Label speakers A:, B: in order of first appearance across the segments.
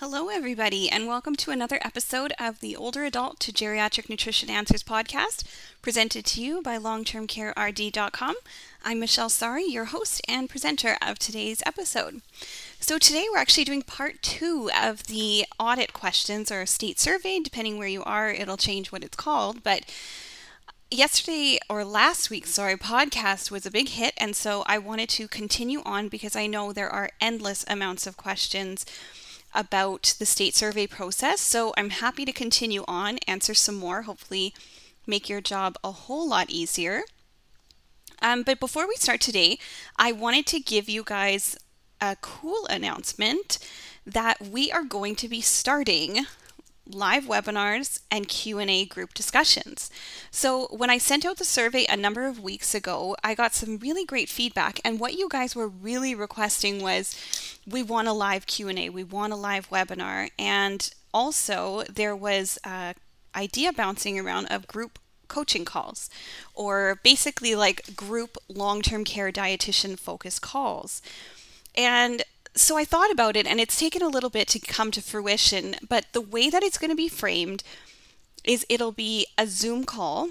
A: Hello, everybody, and welcome to another episode of the Older Adult to Geriatric Nutrition Answers podcast, presented to you by longtermcarerd.com. I'm Michelle Saari, your host and presenter of today's episode. So, today we're actually doing part two of the audit questions or state survey. Depending where you are, it'll change what it's called. But yesterday or last week, sorry, podcast was a big hit. And so I wanted to continue on because I know there are endless amounts of questions about the state survey process. So I'm happy to continue on, answer some more, hopefully, make your job a whole lot easier. Um, but before we start today, I wanted to give you guys a cool announcement that we are going to be starting live webinars and Q&A group discussions. So when I sent out the survey a number of weeks ago, I got some really great feedback and what you guys were really requesting was we want a live Q&A, we want a live webinar and also there was a idea bouncing around of group coaching calls or basically like group long-term care dietitian focus calls. And so I thought about it and it's taken a little bit to come to fruition, but the way that it's going to be framed is it'll be a Zoom call.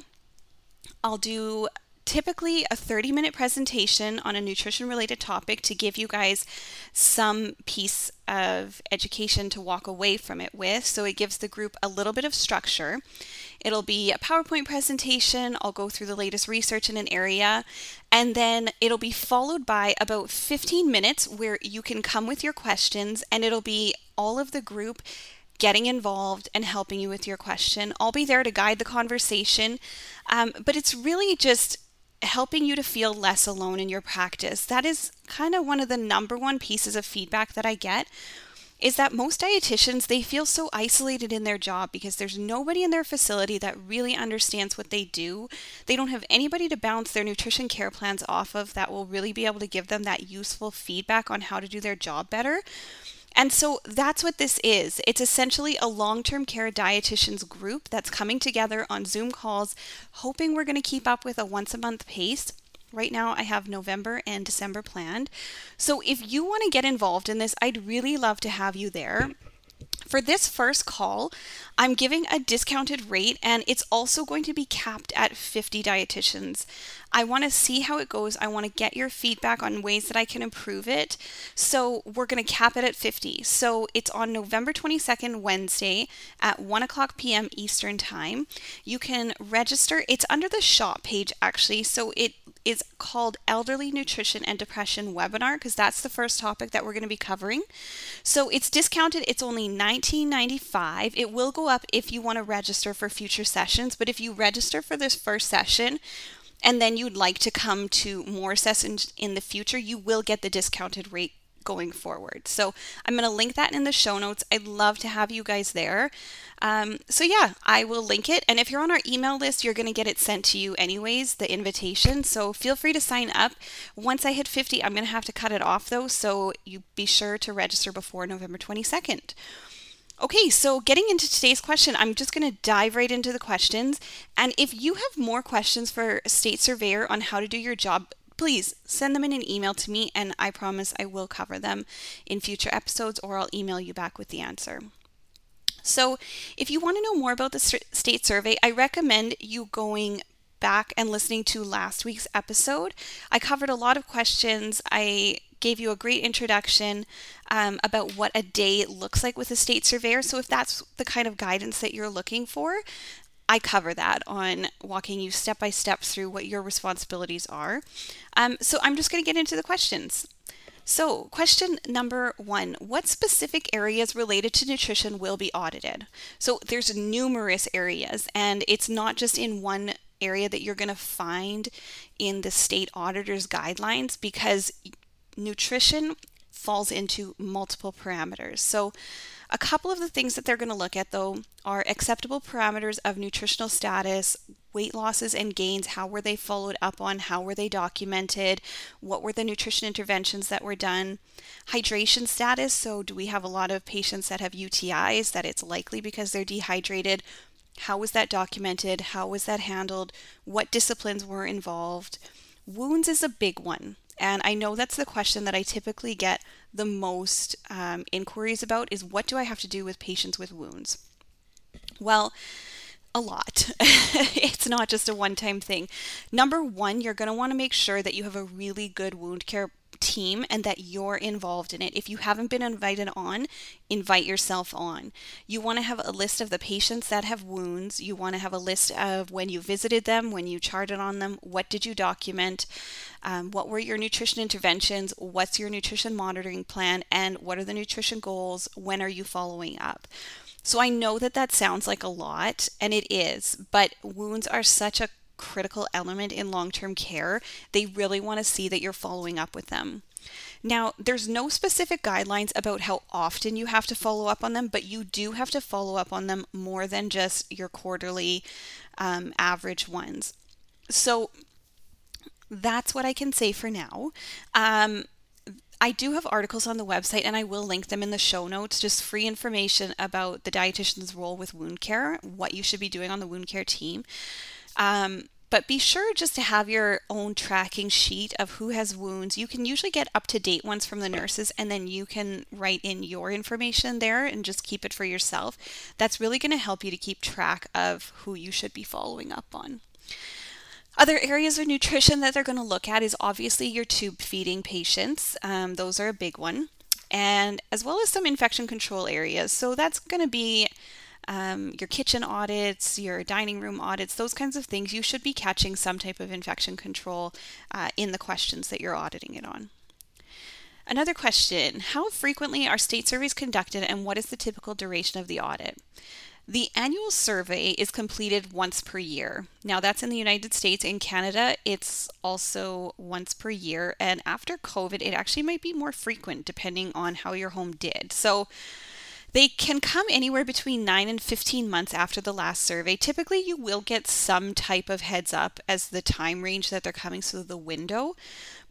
A: I'll do typically a 30 minute presentation on a nutrition related topic to give you guys some piece of education to walk away from it with. So it gives the group a little bit of structure. It'll be a PowerPoint presentation. I'll go through the latest research in an area. And then it'll be followed by about 15 minutes where you can come with your questions, and it'll be all of the group getting involved and helping you with your question. I'll be there to guide the conversation, um, but it's really just helping you to feel less alone in your practice. That is kind of one of the number one pieces of feedback that I get is that most dietitians they feel so isolated in their job because there's nobody in their facility that really understands what they do. They don't have anybody to bounce their nutrition care plans off of that will really be able to give them that useful feedback on how to do their job better. And so that's what this is. It's essentially a long term care dietitians group that's coming together on Zoom calls, hoping we're going to keep up with a once a month pace. Right now, I have November and December planned. So, if you want to get involved in this, I'd really love to have you there. For this first call, I'm giving a discounted rate and it's also going to be capped at 50 dietitians. I want to see how it goes. I want to get your feedback on ways that I can improve it. So we're going to cap it at 50. So it's on November 22nd, Wednesday at 1 o'clock p.m. Eastern Time. You can register. It's under the shop page actually. So it is called Elderly Nutrition and Depression Webinar because that's the first topic that we're going to be covering. So it's discounted. It's only $19.95. It will go up if you want to register for future sessions, but if you register for this first session, and then you'd like to come to more sessions in the future, you will get the discounted rate going forward. So I'm going to link that in the show notes. I'd love to have you guys there. Um, so yeah, I will link it. And if you're on our email list, you're going to get it sent to you anyways, the invitation. So feel free to sign up. Once I hit 50, I'm going to have to cut it off though. So you be sure to register before November 22nd. Okay, so getting into today's question, I'm just going to dive right into the questions. And if you have more questions for state surveyor on how to do your job, please send them in an email to me, and I promise I will cover them in future episodes or I'll email you back with the answer. So, if you want to know more about the state survey, I recommend you going back and listening to last week's episode. I covered a lot of questions. I gave you a great introduction um, about what a day looks like with a state surveyor. So, if that's the kind of guidance that you're looking for, I cover that on walking you step by step through what your responsibilities are. Um, so, I'm just going to get into the questions. So, question number one What specific areas related to nutrition will be audited? So, there's numerous areas, and it's not just in one area that you're going to find in the state auditor's guidelines because nutrition falls into multiple parameters. So, a couple of the things that they're going to look at though are acceptable parameters of nutritional status, weight losses and gains, how were they followed up on, how were they documented, what were the nutrition interventions that were done, hydration status, so do we have a lot of patients that have UTIs that it's likely because they're dehydrated, how was that documented? How was that handled? What disciplines were involved? Wounds is a big one. And I know that's the question that I typically get the most um, inquiries about is what do I have to do with patients with wounds? Well, a lot. it's not just a one time thing. Number one, you're going to want to make sure that you have a really good wound care team and that you're involved in it. If you haven't been invited on, invite yourself on. You want to have a list of the patients that have wounds. You want to have a list of when you visited them, when you charted on them, what did you document, um, what were your nutrition interventions, what's your nutrition monitoring plan, and what are the nutrition goals, when are you following up. So I know that that sounds like a lot, and it is, but wounds are such a critical element in long term care. They really want to see that you're following up with them. Now, there's no specific guidelines about how often you have to follow up on them, but you do have to follow up on them more than just your quarterly um, average ones. So that's what I can say for now. Um, I do have articles on the website and I will link them in the show notes, just free information about the dietitian's role with wound care, what you should be doing on the wound care team. Um, but be sure just to have your own tracking sheet of who has wounds. You can usually get up to date ones from the nurses, and then you can write in your information there and just keep it for yourself. That's really going to help you to keep track of who you should be following up on. Other areas of nutrition that they're going to look at is obviously your tube feeding patients. Um, those are a big one. And as well as some infection control areas. So that's going to be um, your kitchen audits, your dining room audits, those kinds of things. You should be catching some type of infection control uh, in the questions that you're auditing it on. Another question How frequently are state surveys conducted and what is the typical duration of the audit? The annual survey is completed once per year. Now, that's in the United States. In Canada, it's also once per year. And after COVID, it actually might be more frequent depending on how your home did. So, they can come anywhere between 9 and 15 months after the last survey. Typically, you will get some type of heads up as the time range that they're coming, so the window,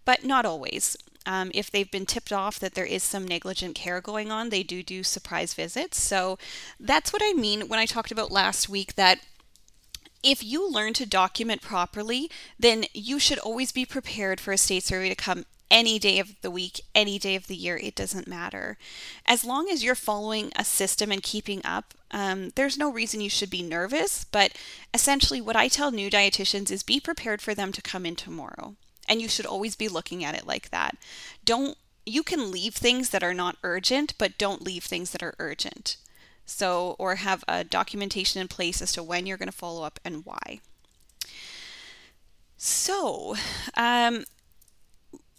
A: but not always. Um, if they've been tipped off that there is some negligent care going on, they do do surprise visits. So that's what I mean when I talked about last week that if you learn to document properly, then you should always be prepared for a state survey to come any day of the week, any day of the year, it doesn't matter. As long as you're following a system and keeping up, um, there's no reason you should be nervous. But essentially, what I tell new dietitians is be prepared for them to come in tomorrow. And you should always be looking at it like that. Don't you can leave things that are not urgent, but don't leave things that are urgent. So, or have a documentation in place as to when you're going to follow up and why. So, um,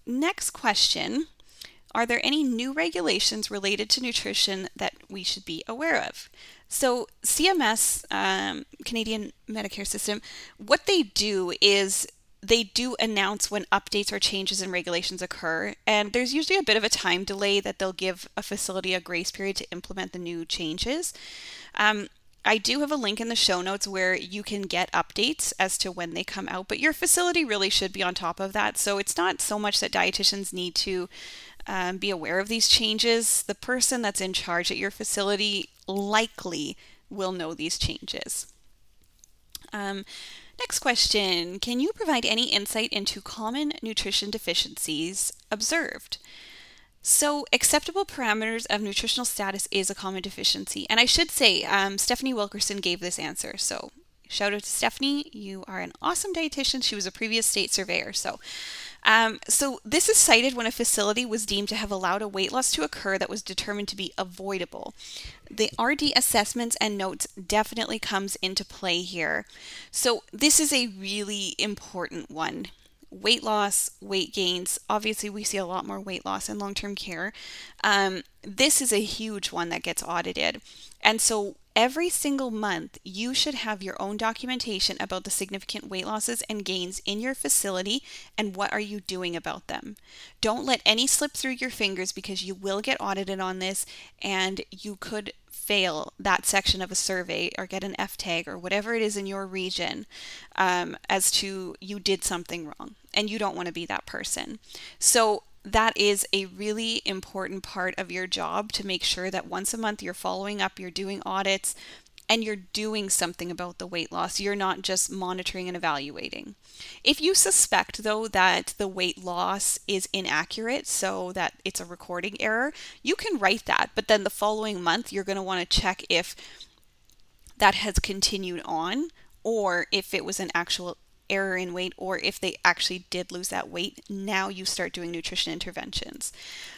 A: next question Are there any new regulations related to nutrition that we should be aware of? So, CMS, um, Canadian Medicare System, what they do is they do announce when updates or changes in regulations occur, and there's usually a bit of a time delay that they'll give a facility a grace period to implement the new changes. Um, I do have a link in the show notes where you can get updates as to when they come out, but your facility really should be on top of that. So it's not so much that dietitians need to um, be aware of these changes. The person that's in charge at your facility likely will know these changes. Um, Next question Can you provide any insight into common nutrition deficiencies observed? So, acceptable parameters of nutritional status is a common deficiency. And I should say, um, Stephanie Wilkerson gave this answer. So, shout out to Stephanie. You are an awesome dietitian. She was a previous state surveyor. So, um, so this is cited when a facility was deemed to have allowed a weight loss to occur that was determined to be avoidable. The RD assessments and notes definitely comes into play here. So this is a really important one. Weight loss, weight gains. Obviously, we see a lot more weight loss in long term care. Um, this is a huge one that gets audited. And so every single month, you should have your own documentation about the significant weight losses and gains in your facility and what are you doing about them. Don't let any slip through your fingers because you will get audited on this and you could fail that section of a survey or get an F tag or whatever it is in your region um, as to you did something wrong and you don't want to be that person. So that is a really important part of your job to make sure that once a month you're following up, you're doing audits, and you're doing something about the weight loss. You're not just monitoring and evaluating. If you suspect, though, that the weight loss is inaccurate, so that it's a recording error, you can write that. But then the following month, you're going to want to check if that has continued on or if it was an actual error in weight or if they actually did lose that weight, now you start doing nutrition interventions.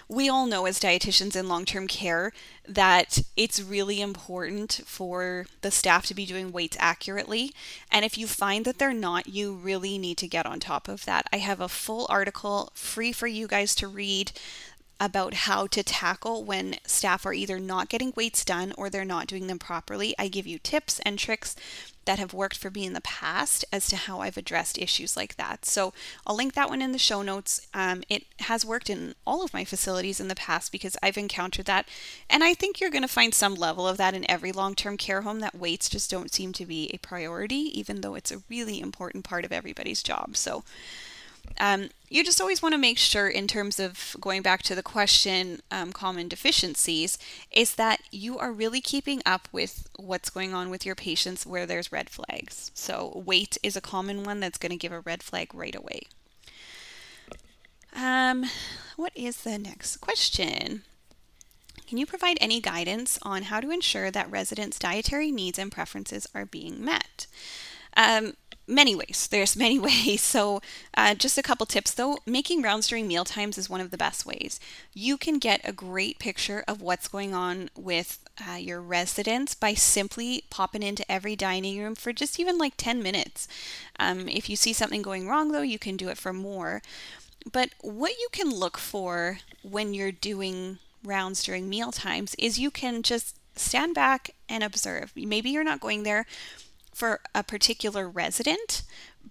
A: We all know as dietitians in long term care that it's really important for the staff to be doing weights accurately. And if you find that they're not, you really need to get on top of that. I have a full article free for you guys to read about how to tackle when staff are either not getting weights done or they're not doing them properly. I give you tips and tricks that have worked for me in the past as to how I've addressed issues like that. So I'll link that one in the show notes. Um, it has worked in all of my facilities in the past because I've encountered that. And I think you're going to find some level of that in every long term care home that weights just don't seem to be a priority, even though it's a really important part of everybody's job. So um, you just always want to make sure, in terms of going back to the question, um, common deficiencies, is that you are really keeping up with what's going on with your patients where there's red flags. So, weight is a common one that's going to give a red flag right away. Um, what is the next question? Can you provide any guidance on how to ensure that residents' dietary needs and preferences are being met? Um, many ways. There's many ways. So, uh, just a couple tips though. Making rounds during meal times is one of the best ways. You can get a great picture of what's going on with uh, your residents by simply popping into every dining room for just even like 10 minutes. Um, if you see something going wrong though, you can do it for more. But what you can look for when you're doing rounds during meal times is you can just stand back and observe. Maybe you're not going there for a particular resident,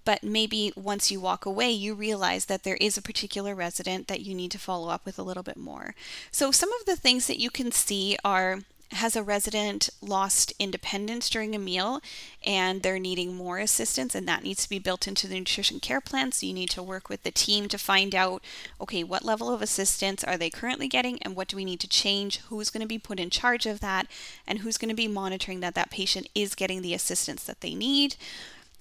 A: but maybe once you walk away, you realize that there is a particular resident that you need to follow up with a little bit more. So, some of the things that you can see are has a resident lost independence during a meal and they're needing more assistance and that needs to be built into the nutrition care plan. So you need to work with the team to find out okay what level of assistance are they currently getting and what do we need to change? Who's going to be put in charge of that and who's going to be monitoring that that patient is getting the assistance that they need?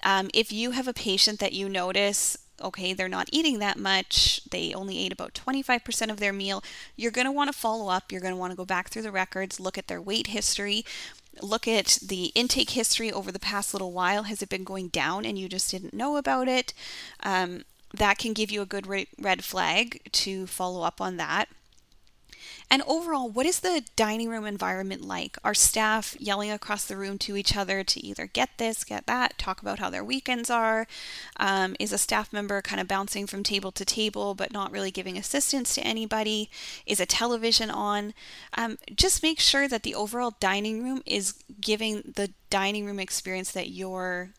A: Um, if you have a patient that you notice okay, they're not eating that much, they only ate about 25% of their meal, you're going to want to follow up. You're going to want to go back through the records, look at their weight history, look at the intake history over the past little while. Has it been going down and you just didn't know about it? Um, that can give you a good red flag to follow up on that. And overall, what is the dining room environment like? Are staff yelling across the room to each other to either get this, get that, talk about how their weekends are? Um, is a staff member kind of bouncing from table to table but not really giving assistance to anybody? Is a television on? Um, just make sure that the overall dining room is giving the dining room experience that you're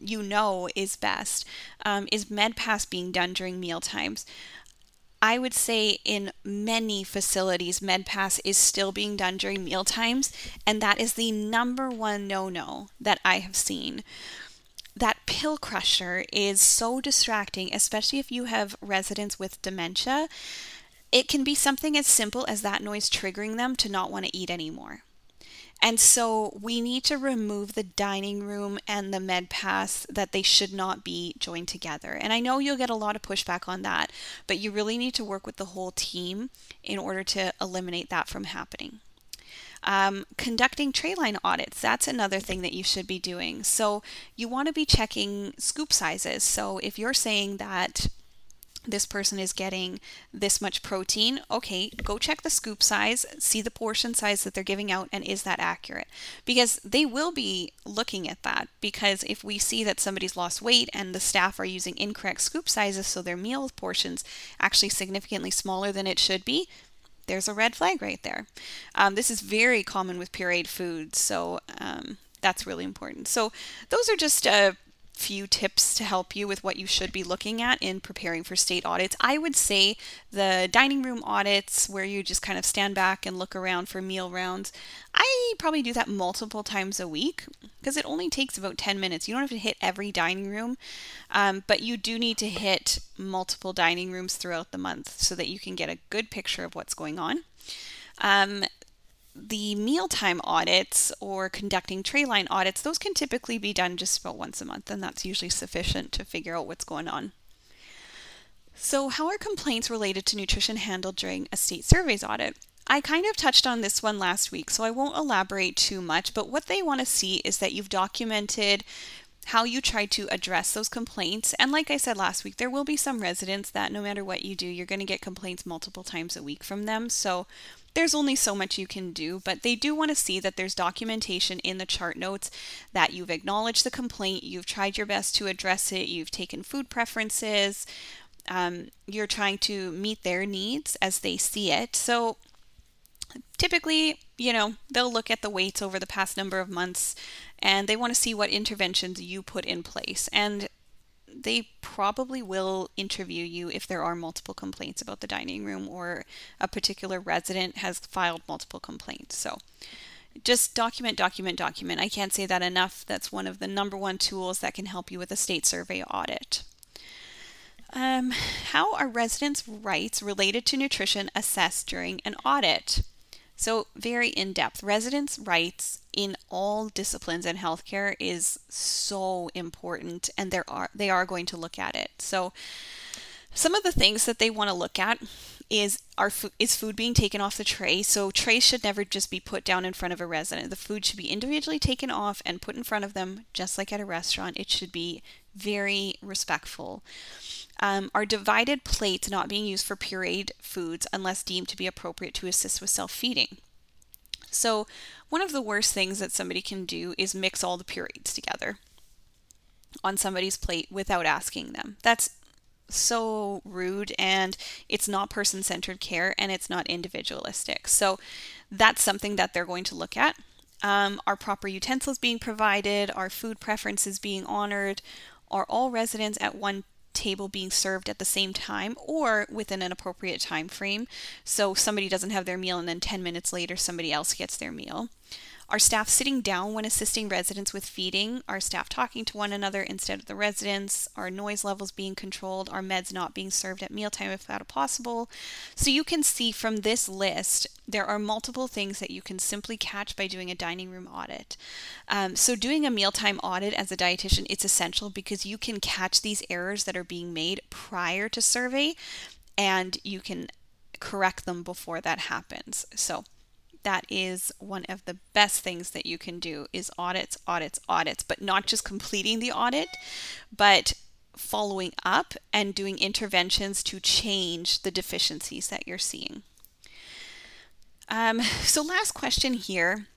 A: you know is best. Um, is MedPass being done during meal times? I would say in many facilities, MedPass is still being done during meal times, and that is the number one no no that I have seen. That pill crusher is so distracting, especially if you have residents with dementia. It can be something as simple as that noise triggering them to not want to eat anymore. And so we need to remove the dining room and the med pass that they should not be joined together. And I know you'll get a lot of pushback on that, but you really need to work with the whole team in order to eliminate that from happening. Um, conducting tray line audits, that's another thing that you should be doing. So you want to be checking scoop sizes. So if you're saying that this person is getting this much protein. Okay, go check the scoop size, see the portion size that they're giving out, and is that accurate? Because they will be looking at that. Because if we see that somebody's lost weight and the staff are using incorrect scoop sizes, so their meal portions actually significantly smaller than it should be, there's a red flag right there. Um, this is very common with pureed foods, so um, that's really important. So those are just uh, few tips to help you with what you should be looking at in preparing for state audits. I would say the dining room audits, where you just kind of stand back and look around for meal rounds, I probably do that multiple times a week because it only takes about 10 minutes. You don't have to hit every dining room, um, but you do need to hit multiple dining rooms throughout the month so that you can get a good picture of what's going on. Um, the mealtime audits or conducting tray line audits, those can typically be done just about once a month, and that's usually sufficient to figure out what's going on. So, how are complaints related to nutrition handled during a state surveys audit? I kind of touched on this one last week, so I won't elaborate too much, but what they want to see is that you've documented how you try to address those complaints. And like I said last week, there will be some residents that no matter what you do, you're going to get complaints multiple times a week from them. So there's only so much you can do, but they do want to see that there's documentation in the chart notes that you've acknowledged the complaint, you've tried your best to address it, you've taken food preferences, um, you're trying to meet their needs as they see it. So typically, you know, they'll look at the weights over the past number of months and they want to see what interventions you put in place. And they probably will interview you if there are multiple complaints about the dining room or a particular resident has filed multiple complaints. So just document, document, document. I can't say that enough. That's one of the number one tools that can help you with a state survey audit. Um, how are residents' rights related to nutrition assessed during an audit? So, very in depth. Residents' rights in all disciplines in healthcare is so important, and there are they are going to look at it. So, some of the things that they want to look at is our food is food being taken off the tray. So trays should never just be put down in front of a resident. The food should be individually taken off and put in front of them, just like at a restaurant. It should be very respectful. Um, are divided plates not being used for pureed foods unless deemed to be appropriate to assist with self feeding. So, one of the worst things that somebody can do is mix all the pureeds together on somebody's plate without asking them. That's so rude and it's not person centered care and it's not individualistic. So, that's something that they're going to look at. Um, are proper utensils being provided? Are food preferences being honored? Are all residents at one table being served at the same time or within an appropriate time frame so somebody doesn't have their meal and then 10 minutes later somebody else gets their meal are staff sitting down when assisting residents with feeding? Are staff talking to one another instead of the residents? Are noise levels being controlled? Are meds not being served at mealtime if that possible? So you can see from this list, there are multiple things that you can simply catch by doing a dining room audit. Um, so doing a mealtime audit as a dietitian, it's essential because you can catch these errors that are being made prior to survey and you can correct them before that happens. So that is one of the best things that you can do is audits audits audits but not just completing the audit but following up and doing interventions to change the deficiencies that you're seeing. Um, so last question here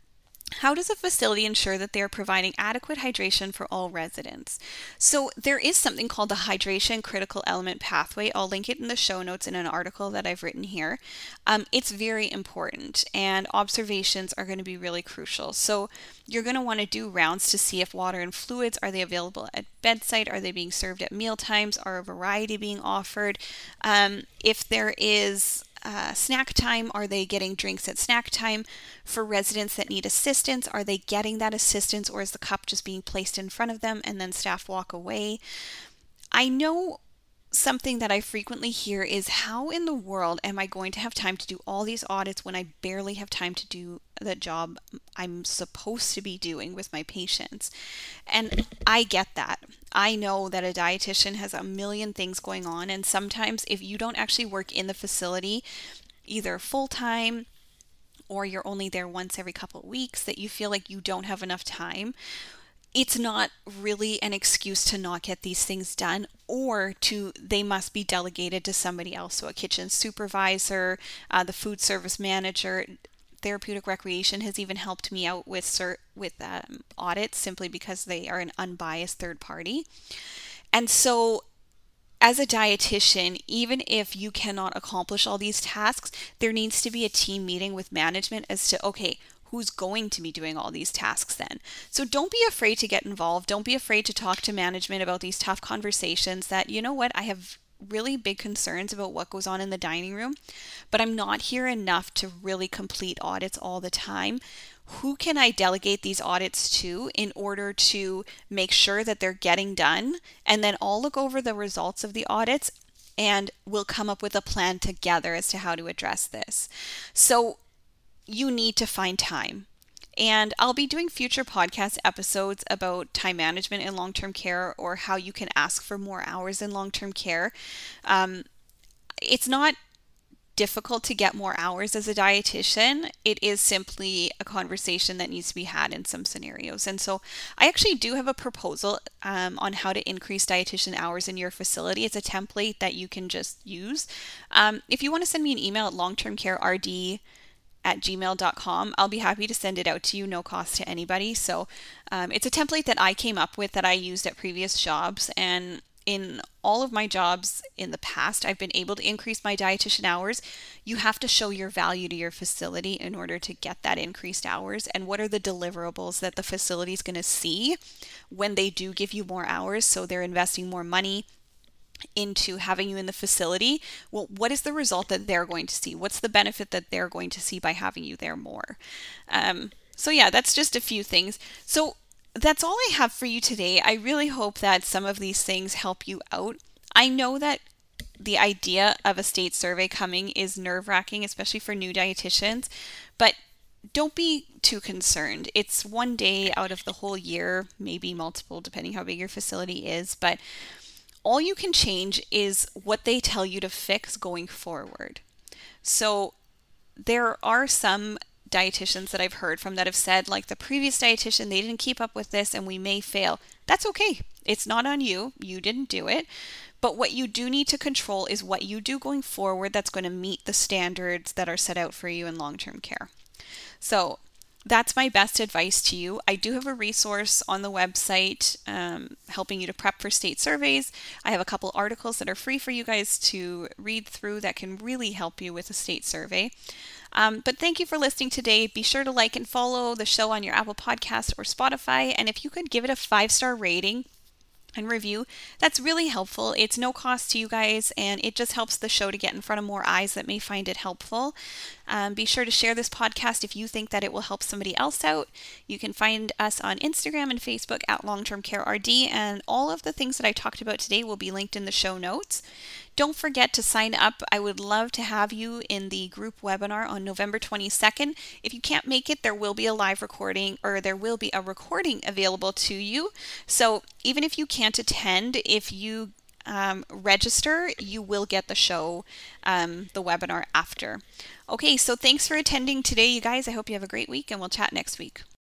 A: how does a facility ensure that they are providing adequate hydration for all residents? So, there is something called the Hydration Critical Element Pathway. I'll link it in the show notes in an article that I've written here. Um, it's very important, and observations are going to be really crucial. So, you're going to want to do rounds to see if water and fluids are they available at bedside? Are they being served at meal times? Are a variety being offered? Um, if there is uh, snack time? Are they getting drinks at snack time? For residents that need assistance, are they getting that assistance or is the cup just being placed in front of them and then staff walk away? I know something that I frequently hear is how in the world am I going to have time to do all these audits when I barely have time to do the job I'm supposed to be doing with my patients? And I get that. I know that a dietitian has a million things going on, and sometimes if you don't actually work in the facility, either full time or you're only there once every couple of weeks, that you feel like you don't have enough time it's not really an excuse to not get these things done or to they must be delegated to somebody else. So a kitchen supervisor uh, the food service manager therapeutic recreation has even helped me out with cert with um, audits simply because they are an unbiased third party. And so as a dietitian, even if you cannot accomplish all these tasks, there needs to be a team meeting with management as to okay, who's going to be doing all these tasks then. So don't be afraid to get involved. Don't be afraid to talk to management about these tough conversations that, you know what, I have really big concerns about what goes on in the dining room, but I'm not here enough to really complete audits all the time. Who can I delegate these audits to in order to make sure that they're getting done? And then I'll look over the results of the audits and we'll come up with a plan together as to how to address this. So you need to find time. And I'll be doing future podcast episodes about time management in long term care or how you can ask for more hours in long term care. Um, it's not difficult to get more hours as a dietitian. It is simply a conversation that needs to be had in some scenarios. And so I actually do have a proposal um, on how to increase dietitian hours in your facility. It's a template that you can just use. Um, if you want to send me an email at longtermcarerd at gmail.com. I'll be happy to send it out to you, no cost to anybody. So um, it's a template that I came up with that I used at previous jobs. And in all of my jobs in the past, I've been able to increase my dietitian hours. You have to show your value to your facility in order to get that increased hours. And what are the deliverables that the facility is going to see when they do give you more hours? So they're investing more money into having you in the facility. Well, what is the result that they're going to see? What's the benefit that they're going to see by having you there more? Um, so, yeah, that's just a few things. So, that's all I have for you today. I really hope that some of these things help you out. I know that the idea of a state survey coming is nerve wracking, especially for new dietitians, but don't be too concerned. It's one day out of the whole year, maybe multiple, depending how big your facility is, but all you can change is what they tell you to fix going forward. So there are some dietitians that I've heard from that have said, like the previous dietitian, they didn't keep up with this and we may fail. That's okay. It's not on you. You didn't do it. But what you do need to control is what you do going forward that's going to meet the standards that are set out for you in long term care. So, that's my best advice to you. I do have a resource on the website um, helping you to prep for state surveys. I have a couple articles that are free for you guys to read through that can really help you with a state survey. Um, but thank you for listening today. Be sure to like and follow the show on your Apple Podcast or Spotify. And if you could give it a five star rating, and review. That's really helpful. It's no cost to you guys, and it just helps the show to get in front of more eyes that may find it helpful. Um, be sure to share this podcast if you think that it will help somebody else out. You can find us on Instagram and Facebook at Long Term Care RD, and all of the things that I talked about today will be linked in the show notes. Don't forget to sign up. I would love to have you in the group webinar on November 22nd. If you can't make it, there will be a live recording or there will be a recording available to you. So even if you can't attend, if you um, register, you will get the show, um, the webinar after. Okay, so thanks for attending today, you guys. I hope you have a great week and we'll chat next week.